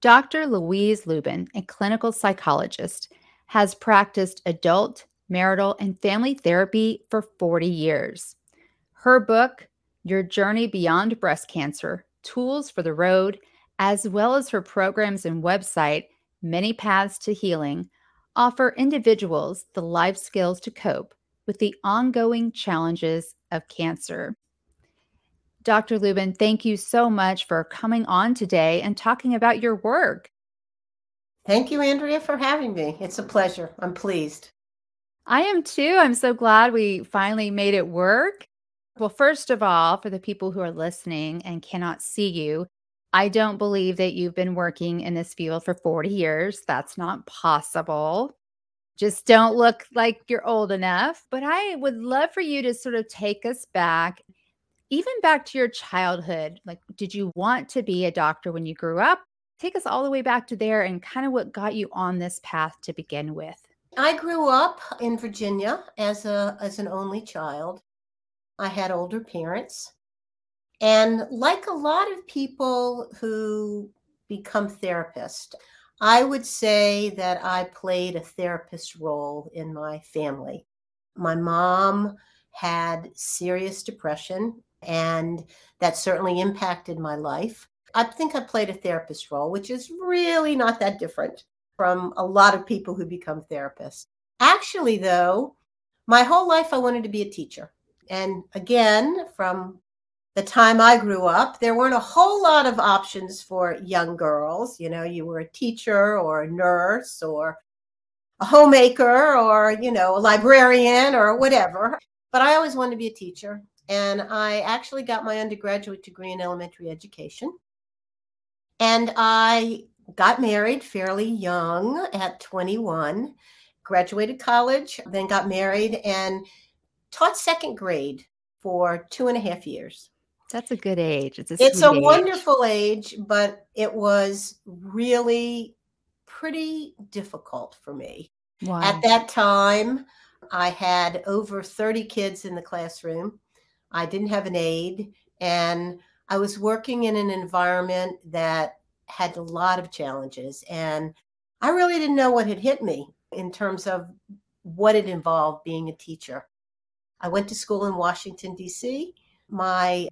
Dr. Louise Lubin, a clinical psychologist, has practiced adult, marital, and family therapy for 40 years. Her book, Your Journey Beyond Breast Cancer Tools for the Road, as well as her programs and website, Many Paths to Healing, offer individuals the life skills to cope with the ongoing challenges of cancer. Dr. Lubin, thank you so much for coming on today and talking about your work. Thank you, Andrea, for having me. It's a pleasure. I'm pleased. I am too. I'm so glad we finally made it work. Well, first of all, for the people who are listening and cannot see you, I don't believe that you've been working in this field for 40 years. That's not possible. Just don't look like you're old enough. But I would love for you to sort of take us back even back to your childhood, like, did you want to be a doctor when you grew up? Take us all the way back to there and kind of what got you on this path to begin with. I grew up in Virginia as a as an only child. I had older parents. And like a lot of people who become therapists, I would say that I played a therapist role in my family. My mom had serious depression and that certainly impacted my life. I think I played a therapist role, which is really not that different from a lot of people who become therapists. Actually, though, my whole life I wanted to be a teacher. And again, from the time I grew up, there weren't a whole lot of options for young girls. You know, you were a teacher or a nurse or a homemaker or, you know, a librarian or whatever. But I always wanted to be a teacher. And I actually got my undergraduate degree in elementary education. And I got married fairly young at 21, graduated college, then got married and taught second grade for two and a half years. That's a good age. It's a, it's a wonderful age, but it was really pretty difficult for me. Wow. At that time, I had over 30 kids in the classroom. I didn't have an aide, and I was working in an environment that had a lot of challenges. And I really didn't know what had hit me in terms of what it involved being a teacher. I went to school in Washington, D.C. My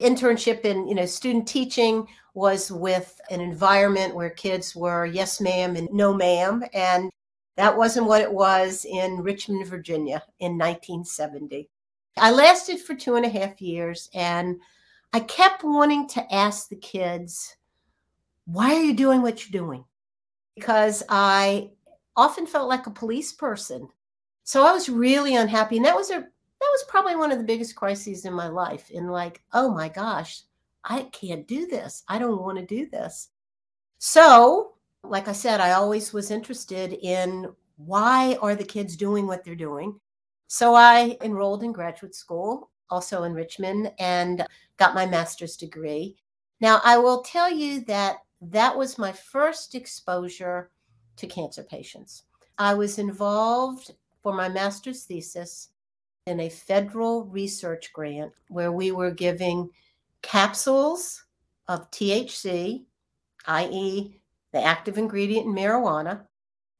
internship in you know student teaching was with an environment where kids were yes ma'am and no ma'am and that wasn't what it was in richmond virginia in 1970 I lasted for two and a half years and I kept wanting to ask the kids, why are you doing what you're doing? Because I often felt like a police person. So I was really unhappy. And that was a that was probably one of the biggest crises in my life. In like, oh my gosh, I can't do this. I don't want to do this. So, like I said, I always was interested in why are the kids doing what they're doing? So I enrolled in graduate school, also in Richmond, and got my master's degree. Now, I will tell you that that was my first exposure to cancer patients. I was involved for my master's thesis in a federal research grant where we were giving capsules of THC, i.e., the active ingredient in marijuana,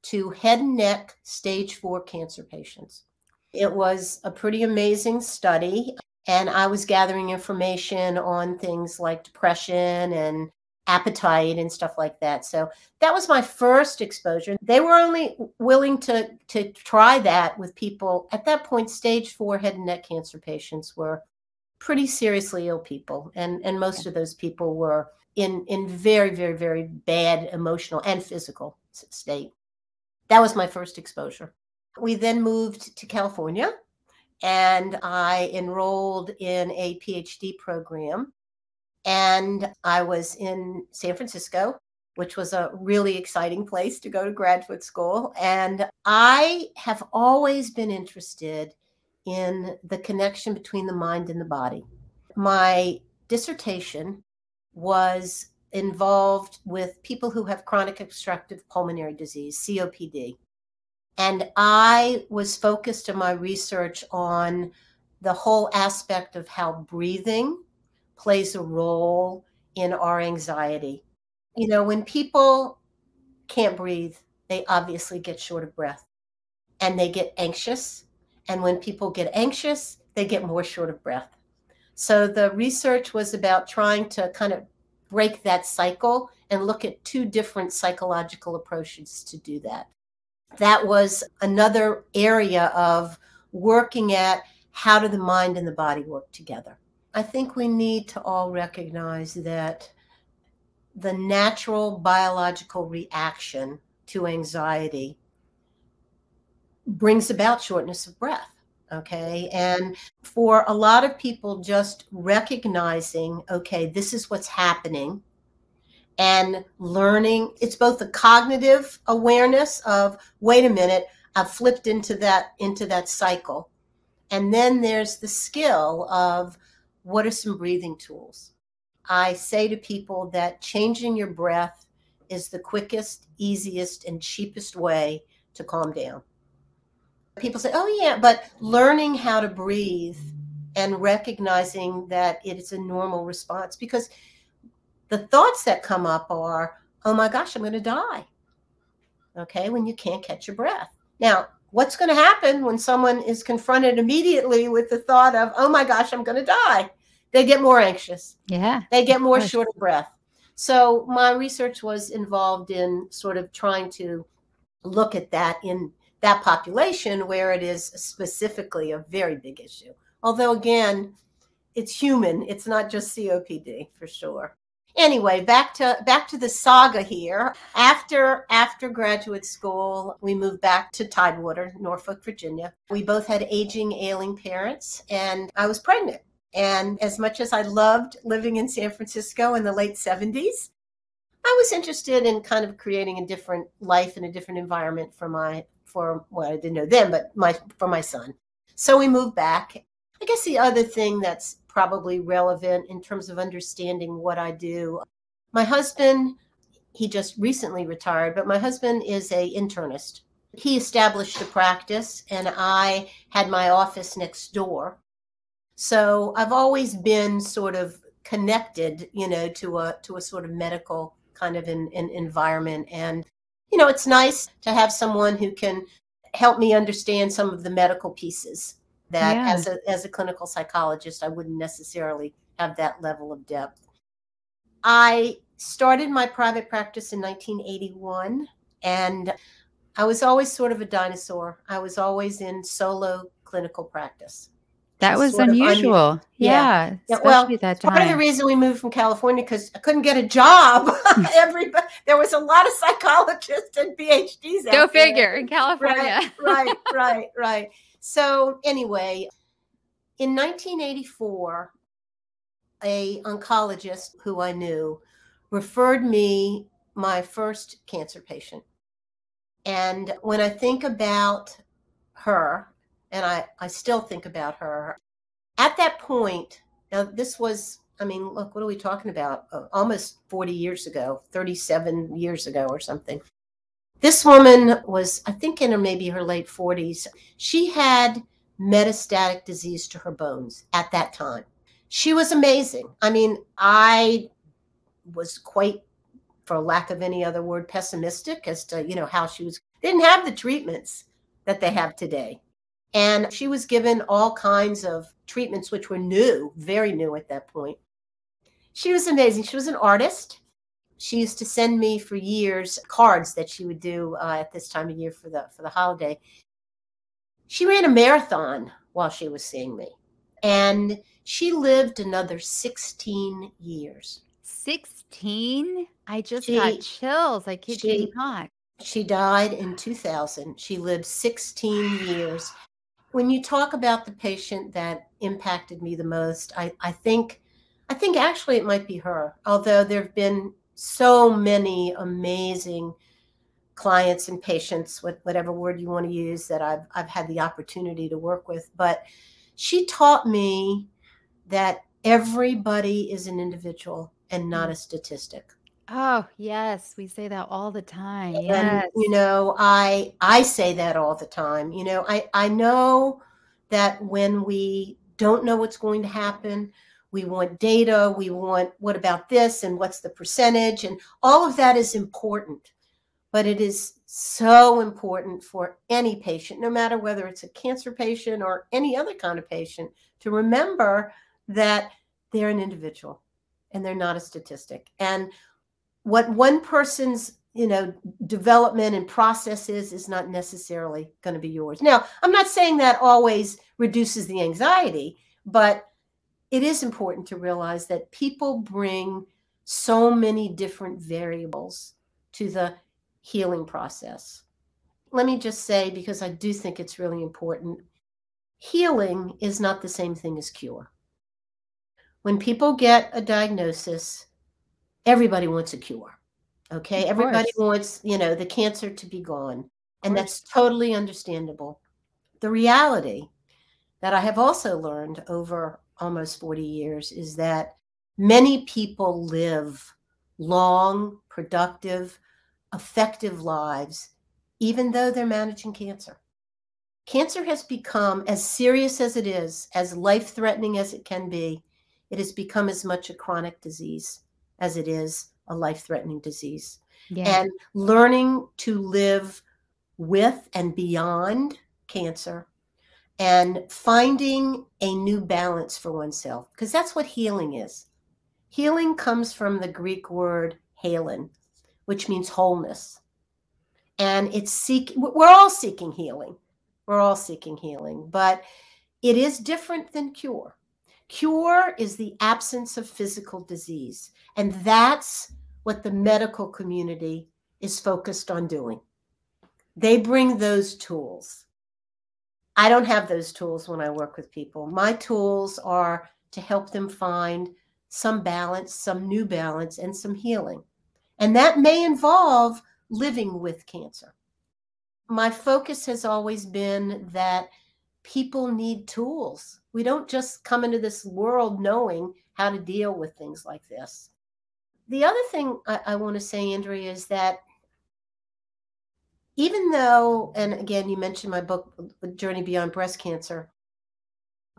to head and neck stage four cancer patients. It was a pretty amazing study. And I was gathering information on things like depression and appetite and stuff like that. So that was my first exposure. They were only willing to to try that with people at that point stage 4 head and neck cancer patients were pretty seriously ill people and and most of those people were in in very very very bad emotional and physical state. That was my first exposure. We then moved to California and I enrolled in a PhD program. And I was in San Francisco which was a really exciting place to go to graduate school. And I have always been interested in the connection between the mind and the body. My dissertation was involved with people who have chronic obstructive pulmonary disease, COPD. And I was focused in my research on the whole aspect of how breathing plays a role in our anxiety. You know, when people can't breathe, they obviously get short of breath and they get anxious. And when people get anxious, they get more short of breath. So the research was about trying to kind of break that cycle and look at two different psychological approaches to do that. That was another area of working at how do the mind and the body work together. I think we need to all recognize that the natural biological reaction to anxiety brings about shortness of breath. Okay. And for a lot of people, just recognizing, okay, this is what's happening and learning, it's both the cognitive awareness of, wait a minute, I've flipped into that, into that cycle. And then there's the skill of what are some breathing tools? I say to people that changing your breath is the quickest, easiest, and cheapest way to calm down people say, oh, yeah, but learning how to breathe and recognizing that it's a normal response because the thoughts that come up are, oh my gosh, I'm going to die. Okay, when you can't catch your breath. Now, what's going to happen when someone is confronted immediately with the thought of, oh my gosh, I'm going to die? They get more anxious. Yeah. They get more short of breath. So, my research was involved in sort of trying to look at that in that population where it is specifically a very big issue. Although, again, it's human, it's not just COPD for sure. Anyway, back to back to the saga here. After after graduate school, we moved back to Tidewater, Norfolk, Virginia. We both had aging, ailing parents, and I was pregnant. And as much as I loved living in San Francisco in the late 70s, I was interested in kind of creating a different life and a different environment for my for well, I didn't know them, but my for my son. So we moved back. I guess the other thing that's probably relevant in terms of understanding what I do. My husband, he just recently retired, but my husband is a internist. He established a practice and I had my office next door. So I've always been sort of connected, you know, to a to a sort of medical kind of an, an environment and you know, it's nice to have someone who can help me understand some of the medical pieces that yeah. as a as a clinical psychologist I wouldn't necessarily have that level of depth. I started my private practice in 1981 and I was always sort of a dinosaur. I was always in solo clinical practice. That was unusual. yeah. yeah. Well, that part of the reason we moved from California because I couldn't get a job. Everybody, there was a lot of psychologists and PhDs. Go figure there. in California. Right, right, right, right. So anyway, in 1984, a oncologist who I knew referred me my first cancer patient. And when I think about her, and I, I still think about her. At that point, now this was, I mean, look, what are we talking about? Uh, almost 40 years ago, 37 years ago or something. This woman was, I think, in her maybe her late 40s. She had metastatic disease to her bones at that time. She was amazing. I mean, I was quite, for lack of any other word, pessimistic as to, you know, how she was, didn't have the treatments that they have today. And she was given all kinds of treatments, which were new, very new at that point. She was amazing. She was an artist. She used to send me for years cards that she would do uh, at this time of year for the for the holiday. She ran a marathon while she was seeing me, and she lived another sixteen years. Sixteen? I just she, got chills. I kid you not. She died in 2000. She lived 16 years when you talk about the patient that impacted me the most, I, I think I think actually it might be her. Although there have been so many amazing clients and patients, with whatever word you want to use, that I've I've had the opportunity to work with. But she taught me that everybody is an individual and not mm. a statistic. Oh, yes, we say that all the time. And, yes. you know, I I say that all the time. You know, I I know that when we don't know what's going to happen, we want data, we want what about this and what's the percentage and all of that is important. But it is so important for any patient, no matter whether it's a cancer patient or any other kind of patient, to remember that they're an individual and they're not a statistic. And what one person's you know development and process is is not necessarily going to be yours now i'm not saying that always reduces the anxiety but it is important to realize that people bring so many different variables to the healing process let me just say because i do think it's really important healing is not the same thing as cure when people get a diagnosis everybody wants a cure. Okay. Of everybody course. wants, you know, the cancer to be gone. And that's totally understandable. The reality that I have also learned over almost 40 years is that many people live long, productive, effective lives, even though they're managing cancer. Cancer has become as serious as it is, as life threatening as it can be, it has become as much a chronic disease as it is a life threatening disease. Yeah. And learning to live with and beyond cancer and finding a new balance for oneself, because that's what healing is. Healing comes from the Greek word halen, which means wholeness. And it's seek we're all seeking healing. We're all seeking healing, but it is different than cure. Cure is the absence of physical disease. And that's what the medical community is focused on doing. They bring those tools. I don't have those tools when I work with people. My tools are to help them find some balance, some new balance, and some healing. And that may involve living with cancer. My focus has always been that people need tools. We don't just come into this world knowing how to deal with things like this. The other thing I, I want to say, Andrea, is that even though, and again, you mentioned my book, uh, Journey Beyond Breast Cancer,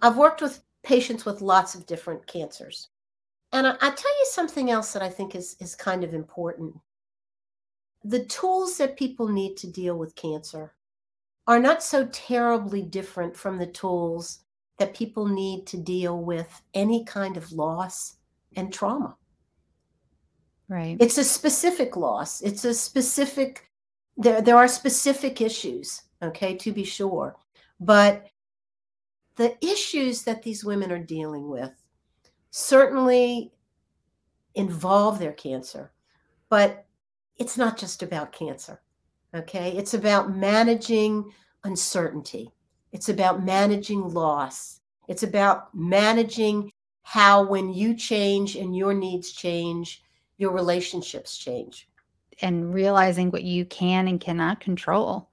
I've worked with patients with lots of different cancers. And I, I tell you something else that I think is, is kind of important. The tools that people need to deal with cancer are not so terribly different from the tools that people need to deal with any kind of loss and trauma. Right. It's a specific loss. It's a specific there there are specific issues, okay, to be sure. But the issues that these women are dealing with certainly involve their cancer, but it's not just about cancer. Okay. It's about managing uncertainty, it's about managing loss, it's about managing how, when you change and your needs change, your relationships change. And realizing what you can and cannot control.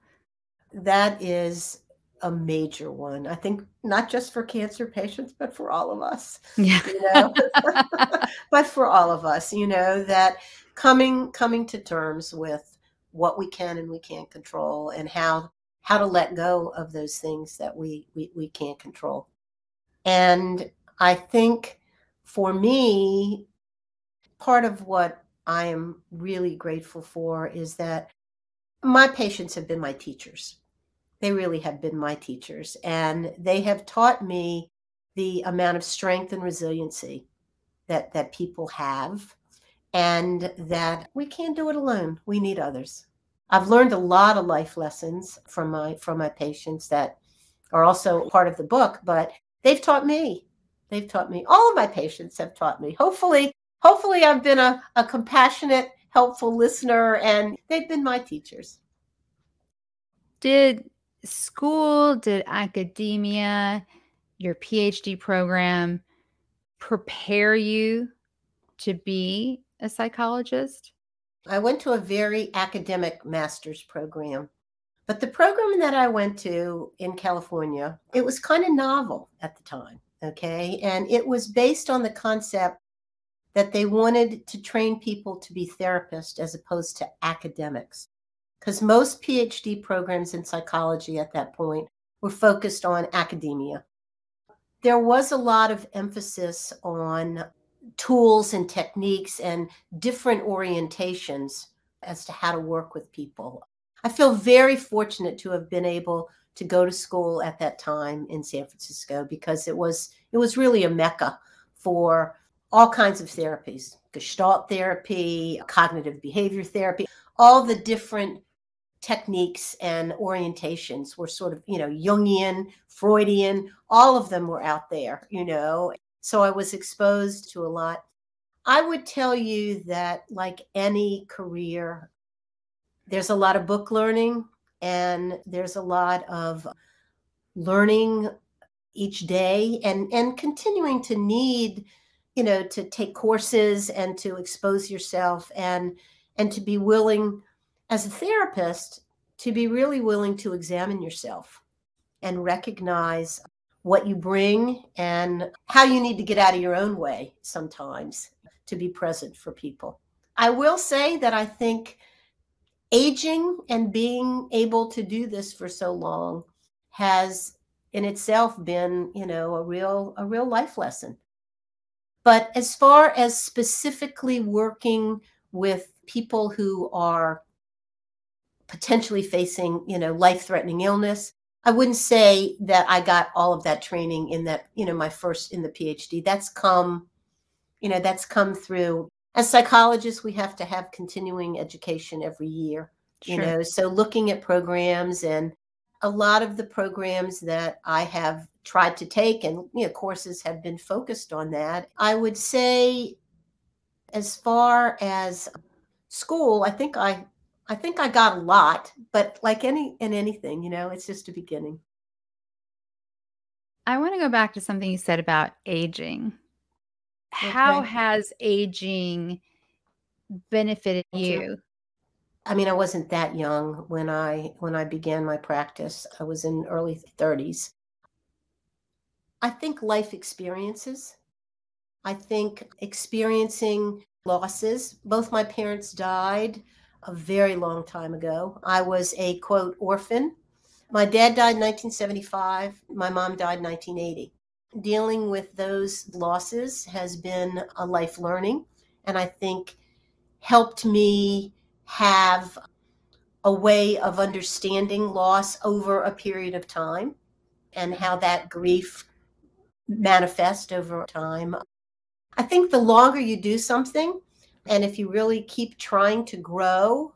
That is a major one. I think not just for cancer patients, but for all of us. Yeah. You know? but for all of us, you know, that coming coming to terms with what we can and we can't control and how how to let go of those things that we we, we can't control and i think for me part of what i am really grateful for is that my patients have been my teachers they really have been my teachers and they have taught me the amount of strength and resiliency that that people have and that we can't do it alone. We need others. I've learned a lot of life lessons from my from my patients that are also part of the book, but they've taught me. They've taught me. All of my patients have taught me. Hopefully, hopefully I've been a, a compassionate, helpful listener and they've been my teachers. Did school, did academia, your PhD program prepare you to be a psychologist? I went to a very academic master's program. But the program that I went to in California, it was kind of novel at the time. Okay. And it was based on the concept that they wanted to train people to be therapists as opposed to academics. Because most PhD programs in psychology at that point were focused on academia. There was a lot of emphasis on tools and techniques and different orientations as to how to work with people. I feel very fortunate to have been able to go to school at that time in San Francisco because it was it was really a mecca for all kinds of therapies, gestalt therapy, cognitive behavior therapy, all the different techniques and orientations were sort of, you know, Jungian, Freudian, all of them were out there, you know. So I was exposed to a lot. I would tell you that, like any career, there's a lot of book learning and there's a lot of learning each day and and continuing to need you know to take courses and to expose yourself and and to be willing as a therapist to be really willing to examine yourself and recognize what you bring and how you need to get out of your own way sometimes to be present for people. I will say that I think aging and being able to do this for so long has in itself been, you know, a real a real life lesson. But as far as specifically working with people who are potentially facing, you know, life-threatening illness, I wouldn't say that I got all of that training in that, you know, my first in the PhD. That's come, you know, that's come through. As psychologists, we have to have continuing education every year, sure. you know, so looking at programs and a lot of the programs that I have tried to take and, you know, courses have been focused on that. I would say, as far as school, I think I I think I got a lot, but like any in anything, you know, it's just a beginning. I want to go back to something you said about aging. Okay. How has aging benefited you? I mean, I wasn't that young when I when I began my practice. I was in early 30s. I think life experiences. I think experiencing losses. Both my parents died a very long time ago. I was a quote orphan. My dad died in 1975, my mom died in 1980. Dealing with those losses has been a life learning, and I think helped me have a way of understanding loss over a period of time and how that grief manifests over time. I think the longer you do something, and if you really keep trying to grow,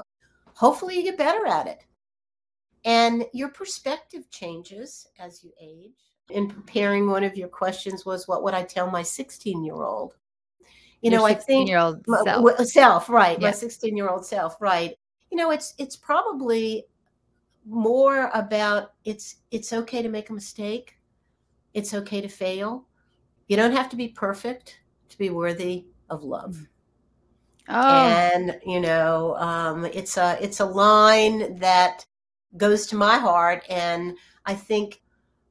hopefully you get better at it. And your perspective changes as you age. In preparing one of your questions was what would I tell my 16 year old? You your know, I think year old self. self, right. My 16 year old self, right. You know, it's it's probably more about it's it's okay to make a mistake. It's okay to fail. You don't have to be perfect to be worthy of love. Mm-hmm. Oh. And you know, um, it's a it's a line that goes to my heart, and I think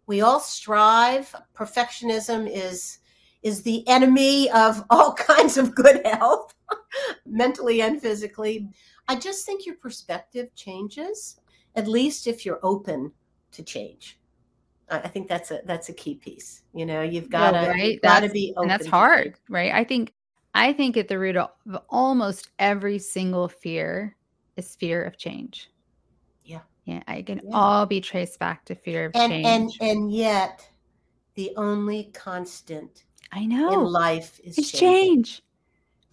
we all strive. Perfectionism is is the enemy of all kinds of good health, mentally and physically. I just think your perspective changes, at least if you're open to change. I think that's a that's a key piece. You know, you've got to right? got to be open. And that's hard, right? I think I think at the root of almost every single fear is fear of change. Yeah. Yeah. I can yeah. all be traced back to fear of and, change. And and yet the only constant I know in life is it's change.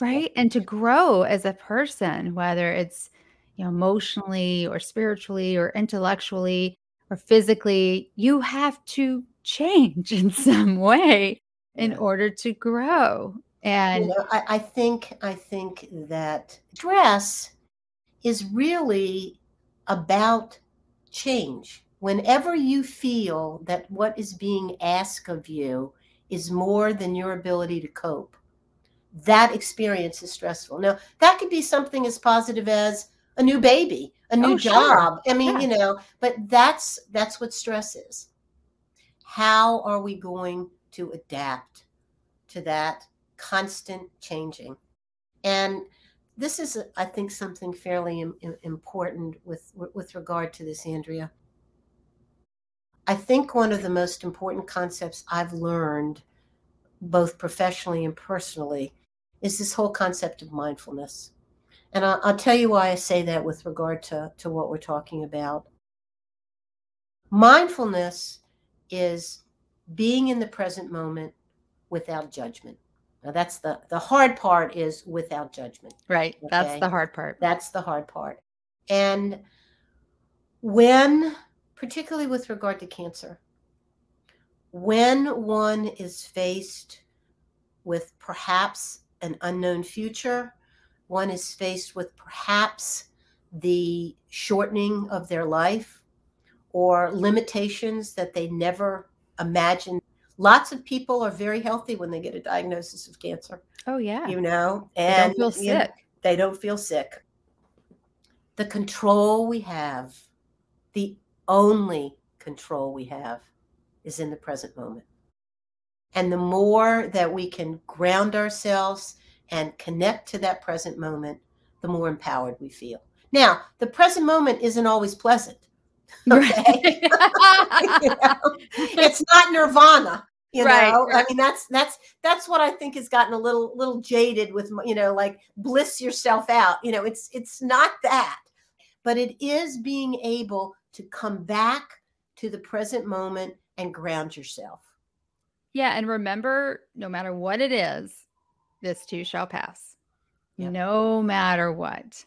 Right. And to grow as a person, whether it's you know, emotionally or spiritually or intellectually or physically, you have to change in some way in order to grow. And you know, I, I think I think that dress is really about change. Whenever you feel that what is being asked of you is more than your ability to cope, that experience is stressful. Now, that could be something as positive as a new baby, a new oh, job. Sure. I mean, yeah. you know, but that's that's what stress is. How are we going to adapt to that constant changing? And this is, I think, something fairly important with with regard to this, Andrea. I think one of the most important concepts I've learned, both professionally and personally, is this whole concept of mindfulness. And I'll, I'll tell you why I say that with regard to, to what we're talking about. Mindfulness is being in the present moment without judgment. Now that's the the hard part is without judgment. Right. Okay? That's the hard part. That's the hard part. And when particularly with regard to cancer, when one is faced with perhaps an unknown future, one is faced with perhaps the shortening of their life or limitations that they never imagined. Lots of people are very healthy when they get a diagnosis of cancer. Oh yeah. You know, and they don't feel sick. Know, they don't feel sick. The control we have, the only control we have is in the present moment. And the more that we can ground ourselves and connect to that present moment, the more empowered we feel. Now, the present moment isn't always pleasant. Okay. you know? It's not nirvana. You right, know, right. I mean that's that's that's what I think has gotten a little little jaded with you know like bliss yourself out. You know, it's it's not that, but it is being able to come back to the present moment and ground yourself. Yeah, and remember, no matter what it is, this too shall pass. Yep. No matter what.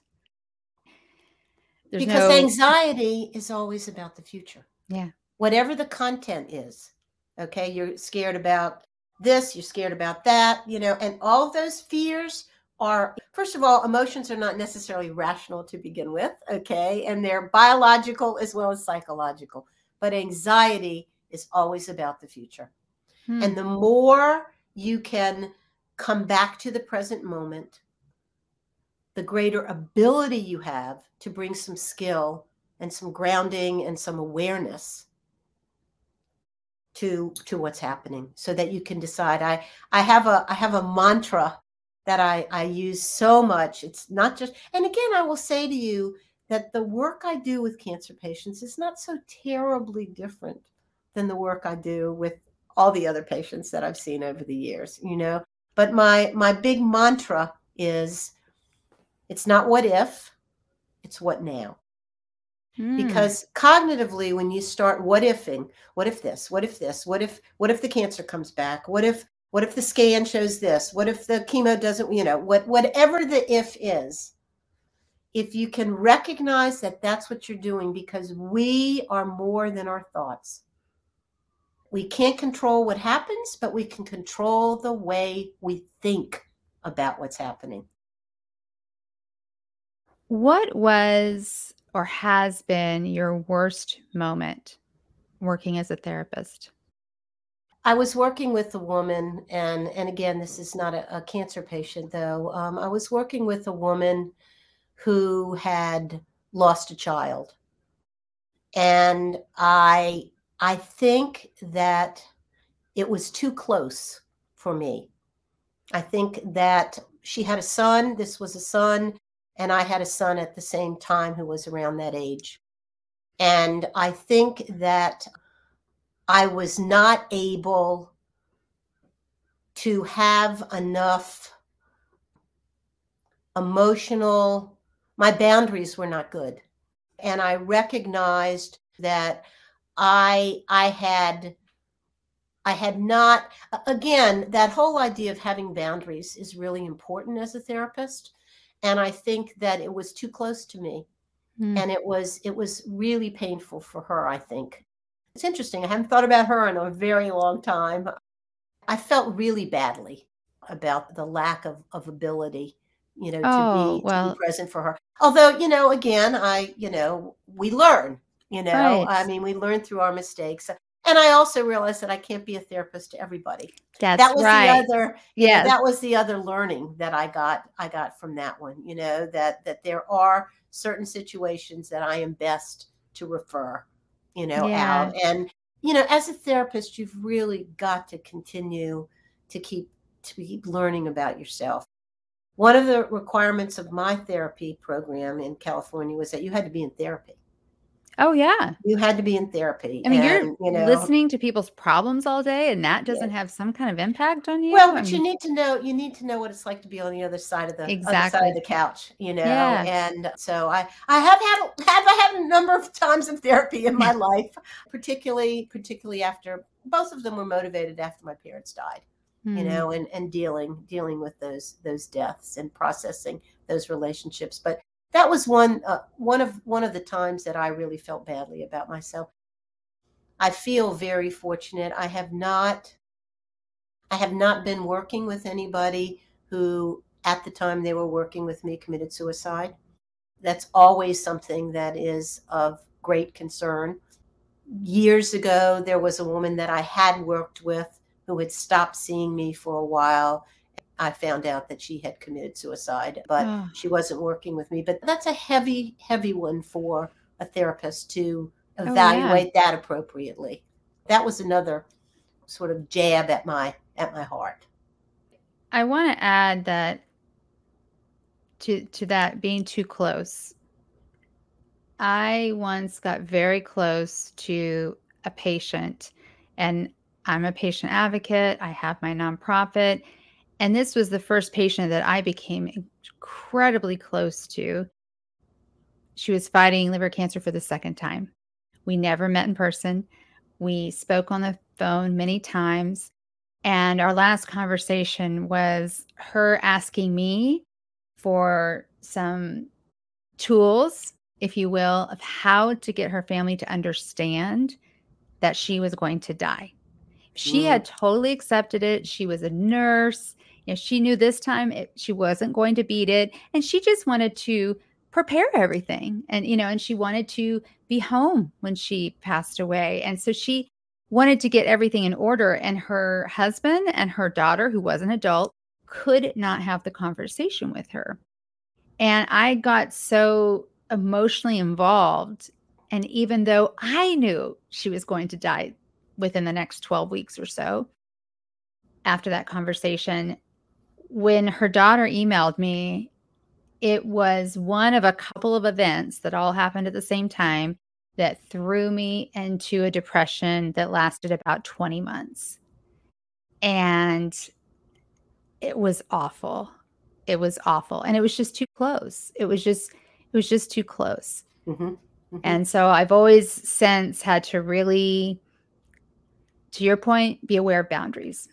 There's because no... anxiety is always about the future. Yeah. Whatever the content is. Okay. You're scared about this, you're scared about that, you know, and all those fears are, first of all, emotions are not necessarily rational to begin with. Okay. And they're biological as well as psychological. But anxiety is always about the future. Hmm. And the more you can come back to the present moment, the greater ability you have to bring some skill and some grounding and some awareness to to what's happening so that you can decide i i have a i have a mantra that i i use so much it's not just and again i will say to you that the work i do with cancer patients is not so terribly different than the work i do with all the other patients that i've seen over the years you know but my my big mantra is it's not what if, it's what now. Mm. Because cognitively, when you start what ifing, what if this, what if this, what if, what if the cancer comes back? What if, what if the scan shows this? What if the chemo doesn't, you know, what, whatever the if is, if you can recognize that that's what you're doing, because we are more than our thoughts. We can't control what happens, but we can control the way we think about what's happening. What was or has been your worst moment working as a therapist? I was working with a woman, and and again, this is not a, a cancer patient though. Um, I was working with a woman who had lost a child, and I I think that it was too close for me. I think that she had a son. This was a son, and I had a son at the same time who was around that age. And I think that I was not able to have enough emotional, my boundaries were not good. And I recognized that I I had I had not again that whole idea of having boundaries is really important as a therapist and I think that it was too close to me mm. and it was it was really painful for her I think it's interesting I haven't thought about her in a very long time I felt really badly about the lack of, of ability you know oh, to, be, well. to be present for her although you know again I you know we learn you know, right. I mean, we learn through our mistakes. and I also realized that I can't be a therapist to everybody. That's that was right. the other yeah that was the other learning that I got I got from that one. You know that that there are certain situations that I am best to refer, you know, yeah. out. And you know, as a therapist, you've really got to continue to keep to keep learning about yourself. One of the requirements of my therapy program in California was that you had to be in therapy. Oh yeah. You had to be in therapy. I mean, and, you're you know, listening to people's problems all day and that doesn't yeah. have some kind of impact on you. Well, but I mean, you need to know you need to know what it's like to be on the other side of the exactly. other side of the couch, you know. Yeah. And so I I have had have I had a number of times of therapy in my life, particularly particularly after both of them were motivated after my parents died. You hmm. know, and and dealing dealing with those those deaths and processing those relationships. But that was one uh, one of one of the times that I really felt badly about myself. I feel very fortunate. I have not I have not been working with anybody who at the time they were working with me committed suicide. That's always something that is of great concern. Years ago there was a woman that I had worked with who had stopped seeing me for a while I found out that she had committed suicide, but oh. she wasn't working with me. But that's a heavy, heavy one for a therapist to evaluate oh, yeah. that appropriately. That was another sort of jab at my at my heart. I want to add that to to that being too close. I once got very close to a patient and I'm a patient advocate. I have my nonprofit and this was the first patient that I became incredibly close to. She was fighting liver cancer for the second time. We never met in person. We spoke on the phone many times. And our last conversation was her asking me for some tools, if you will, of how to get her family to understand that she was going to die. She mm. had totally accepted it. She was a nurse you know, she knew this time it, she wasn't going to beat it, and she just wanted to prepare everything, and you know, and she wanted to be home when she passed away, and so she wanted to get everything in order. And her husband and her daughter, who was an adult, could not have the conversation with her, and I got so emotionally involved. And even though I knew she was going to die within the next 12 weeks or so, after that conversation, when her daughter emailed me, it was one of a couple of events that all happened at the same time that threw me into a depression that lasted about 20 months. And it was awful. It was awful. And it was just too close. It was just, it was just too close. Mm-hmm. Mm-hmm. And so I've always since had to really, to your point, be aware of boundaries.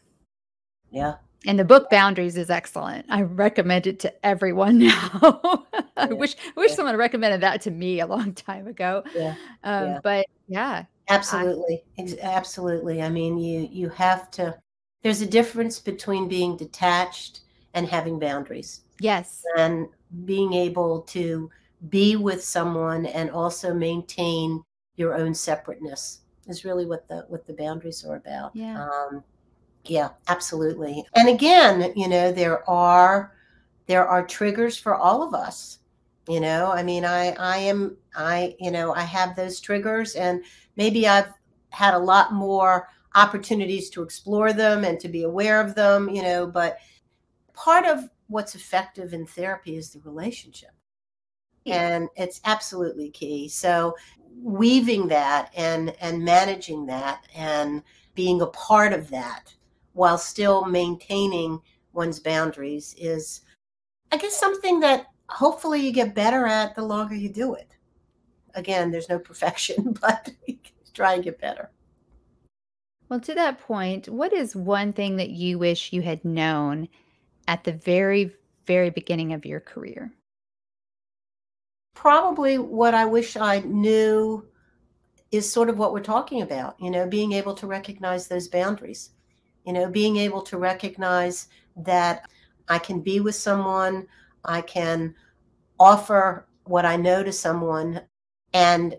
Yeah. And the book Boundaries is excellent. I recommend it to everyone now. I yeah. wish I wish yeah. someone recommended that to me a long time ago. Yeah. Um, yeah. But yeah. Absolutely. I, Absolutely. I mean, you you have to. There's a difference between being detached and having boundaries. Yes. And being able to be with someone and also maintain your own separateness is really what the what the boundaries are about. Yeah. Um, yeah, absolutely. And again, you know, there are there are triggers for all of us. You know, I mean, I I am I you know I have those triggers, and maybe I've had a lot more opportunities to explore them and to be aware of them. You know, but part of what's effective in therapy is the relationship and it's absolutely key so weaving that and and managing that and being a part of that while still maintaining one's boundaries is, I guess, something that hopefully you get better at the longer you do it. Again, there's no perfection, but try and get better. Well, to that point, what is one thing that you wish you had known at the very, very beginning of your career? Probably what I wish I knew is sort of what we're talking about, you know, being able to recognize those boundaries you know being able to recognize that i can be with someone i can offer what i know to someone and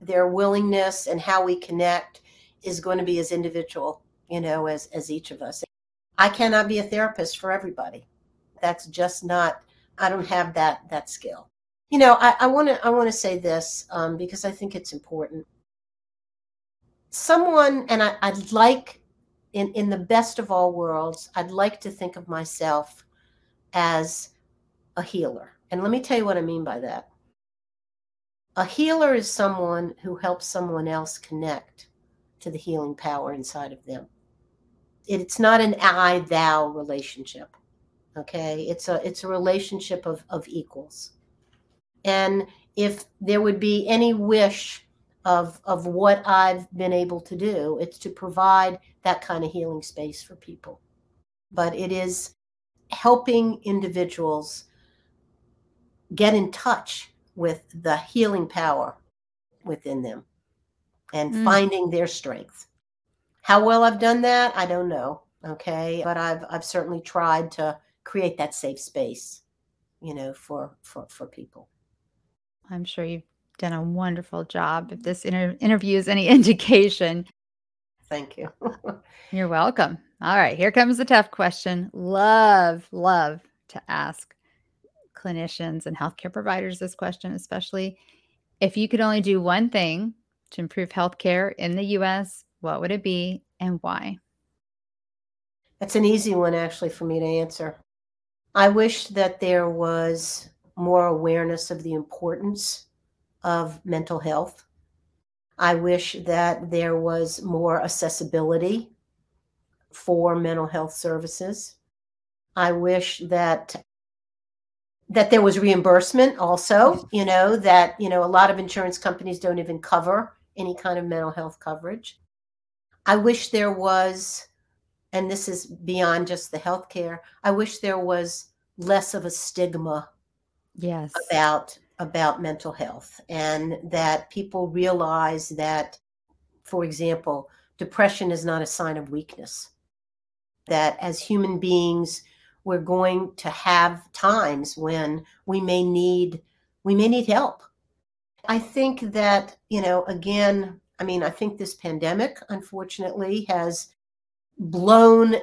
their willingness and how we connect is going to be as individual, you know, as as each of us. I cannot be a therapist for everybody. That's just not. I don't have that that skill. You know, I want to I want to say this um, because I think it's important. Someone, and I, I'd like, in in the best of all worlds, I'd like to think of myself as a healer. And let me tell you what I mean by that. A healer is someone who helps someone else connect to the healing power inside of them. It's not an I thou relationship. Okay? It's a it's a relationship of of equals. And if there would be any wish of of what I've been able to do, it's to provide that kind of healing space for people. But it is helping individuals get in touch with the healing power within them and mm. finding their strength. How well I've done that, I don't know. Okay. But I've I've certainly tried to create that safe space, you know, for for for people. I'm sure you've done a wonderful job. If this inter- interview is any indication. Thank you. You're welcome. All right, here comes the tough question. Love, love to ask clinicians and healthcare providers this question, especially if you could only do one thing to improve healthcare in the US, what would it be and why? That's an easy one, actually, for me to answer. I wish that there was more awareness of the importance of mental health. I wish that there was more accessibility for mental health services. I wish that that there was reimbursement also, you know, that, you know, a lot of insurance companies don't even cover any kind of mental health coverage. I wish there was, and this is beyond just the healthcare, I wish there was less of a stigma yes about about mental health and that people realize that for example depression is not a sign of weakness. That as human beings we're going to have times when we may need we may need help. I think that you know again i mean i think this pandemic unfortunately has blown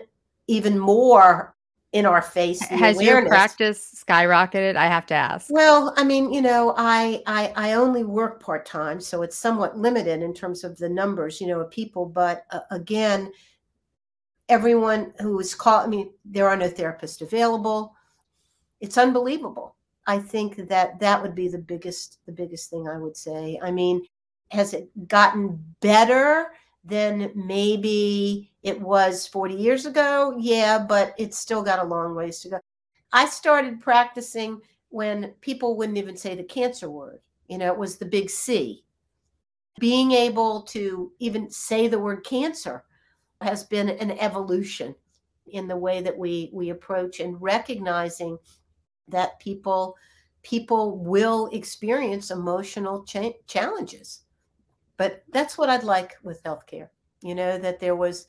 even more in our face has awareness. your practice skyrocketed i have to ask well i mean you know i i, I only work part-time so it's somewhat limited in terms of the numbers you know of people but uh, again everyone who is called, I mean, there are no therapists available. It's unbelievable. I think that that would be the biggest, the biggest thing I would say. I mean, has it gotten better than maybe it was 40 years ago? Yeah, but it's still got a long ways to go. I started practicing when people wouldn't even say the cancer word. You know, it was the big C. Being able to even say the word cancer has been an evolution in the way that we we approach and recognizing that people people will experience emotional cha- challenges but that's what i'd like with healthcare you know that there was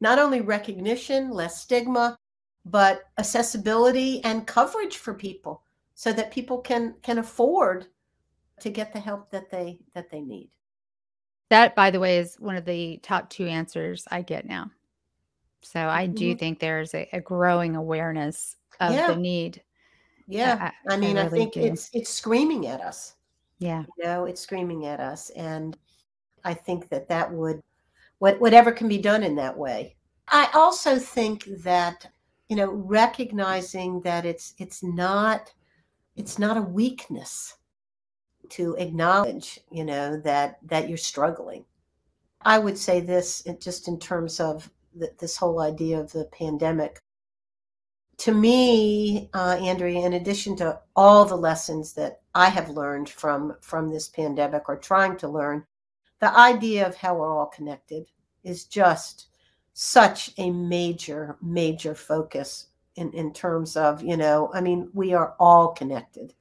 not only recognition less stigma but accessibility and coverage for people so that people can can afford to get the help that they that they need that, by the way, is one of the top two answers I get now. So I do mm-hmm. think there's a, a, growing awareness of yeah. the need. Yeah. I, I mean, I, really I think do. it's it's screaming at us. Yeah. You know, it's screaming at us. And I think that that would, what, whatever can be done in that way. I also think that, you know, recognizing that it's, it's not, it's not a weakness to acknowledge, you know, that that you're struggling. I would say this just in terms of the, this whole idea of the pandemic. To me, uh, Andrea, in addition to all the lessons that I have learned from from this pandemic or trying to learn, the idea of how we're all connected is just such a major, major focus in, in terms of, you know, I mean, we are all connected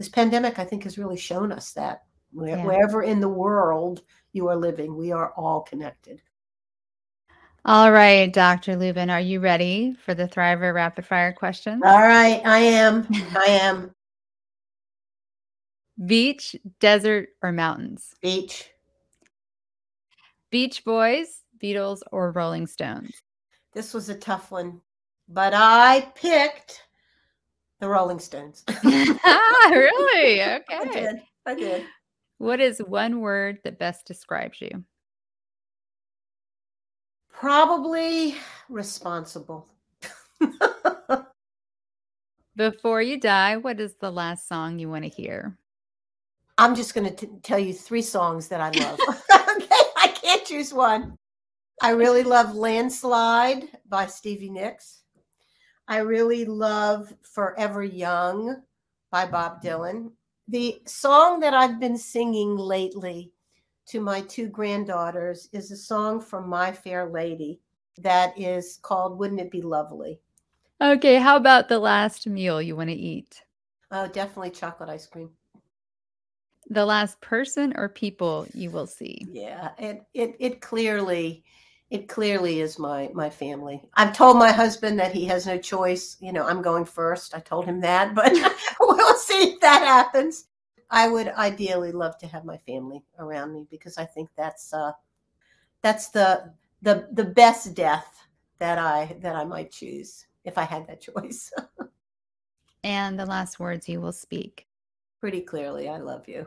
this pandemic, I think, has really shown us that Where, yeah. wherever in the world you are living, we are all connected. All right, Dr. Lubin, are you ready for the Thriver rapid fire questions? All right, I am. I am. Beach, desert, or mountains? Beach. Beach Boys, Beatles, or Rolling Stones? This was a tough one, but I picked the Rolling Stones. Ah, really? Okay. I did. I did. What is one word that best describes you? Probably responsible. Before you die, what is the last song you want to hear? I'm just going to tell you three songs that I love. Choose one. I really love Landslide by Stevie Nicks. I really love Forever Young by Bob Dylan. The song that I've been singing lately to my two granddaughters is a song from My Fair Lady that is called Wouldn't It Be Lovely? Okay, how about the last meal you want to eat? Oh, definitely chocolate ice cream. The last person or people you will see. Yeah, it it it clearly it clearly is my my family. I've told my husband that he has no choice. You know, I'm going first. I told him that, but we'll see if that happens. I would ideally love to have my family around me because I think that's uh that's the the the best death that I that I might choose if I had that choice. and the last words you will speak. Pretty clearly, I love you.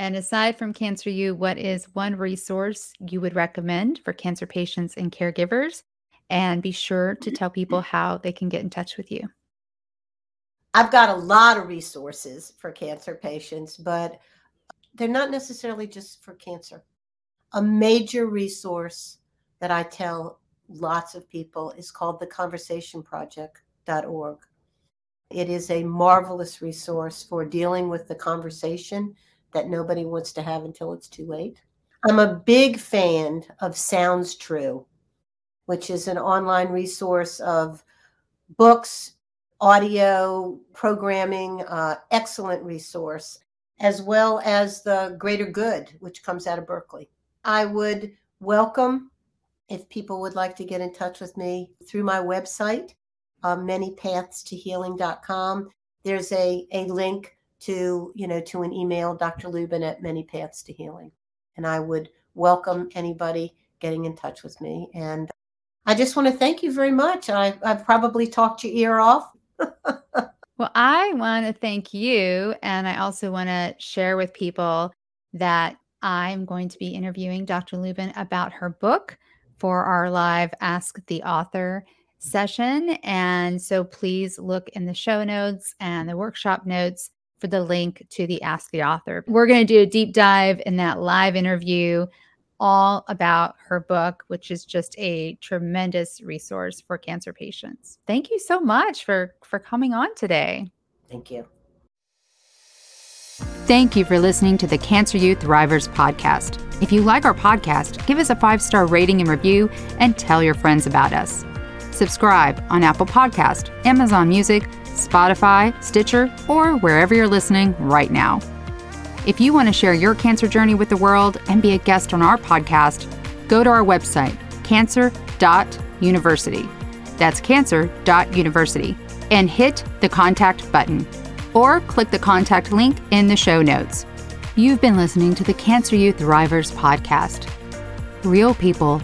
And aside from Cancer U, what is one resource you would recommend for cancer patients and caregivers? And be sure to mm-hmm. tell people how they can get in touch with you. I've got a lot of resources for cancer patients, but they're not necessarily just for cancer. A major resource that I tell lots of people is called the conversationproject.org. It is a marvelous resource for dealing with the conversation that nobody wants to have until it's too late. I'm a big fan of Sounds True, which is an online resource of books, audio, programming, uh, excellent resource, as well as the Greater Good, which comes out of Berkeley. I would welcome if people would like to get in touch with me through my website, uh, manypathstohealing.com. There's a, a link to, you know, to an email, Dr. Lubin at Many Paths to Healing. And I would welcome anybody getting in touch with me. And I just want to thank you very much. I, I've probably talked your ear off. well, I want to thank you. And I also want to share with people that I'm going to be interviewing Dr. Lubin about her book for our live Ask the Author session. And so please look in the show notes and the workshop notes for the link to the Ask the Author. We're going to do a deep dive in that live interview all about her book, which is just a tremendous resource for cancer patients. Thank you so much for for coming on today. Thank you. Thank you for listening to the Cancer U Thrivers podcast. If you like our podcast, give us a five star rating and review and tell your friends about us. Subscribe on Apple Podcast, Amazon Music, Spotify, Stitcher, or wherever you're listening right now. If you want to share your cancer journey with the world and be a guest on our podcast, go to our website, cancer.university. That's cancer.university. And hit the contact button. Or click the contact link in the show notes. You've been listening to the Cancer U Thrivers podcast. Real people,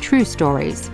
true stories.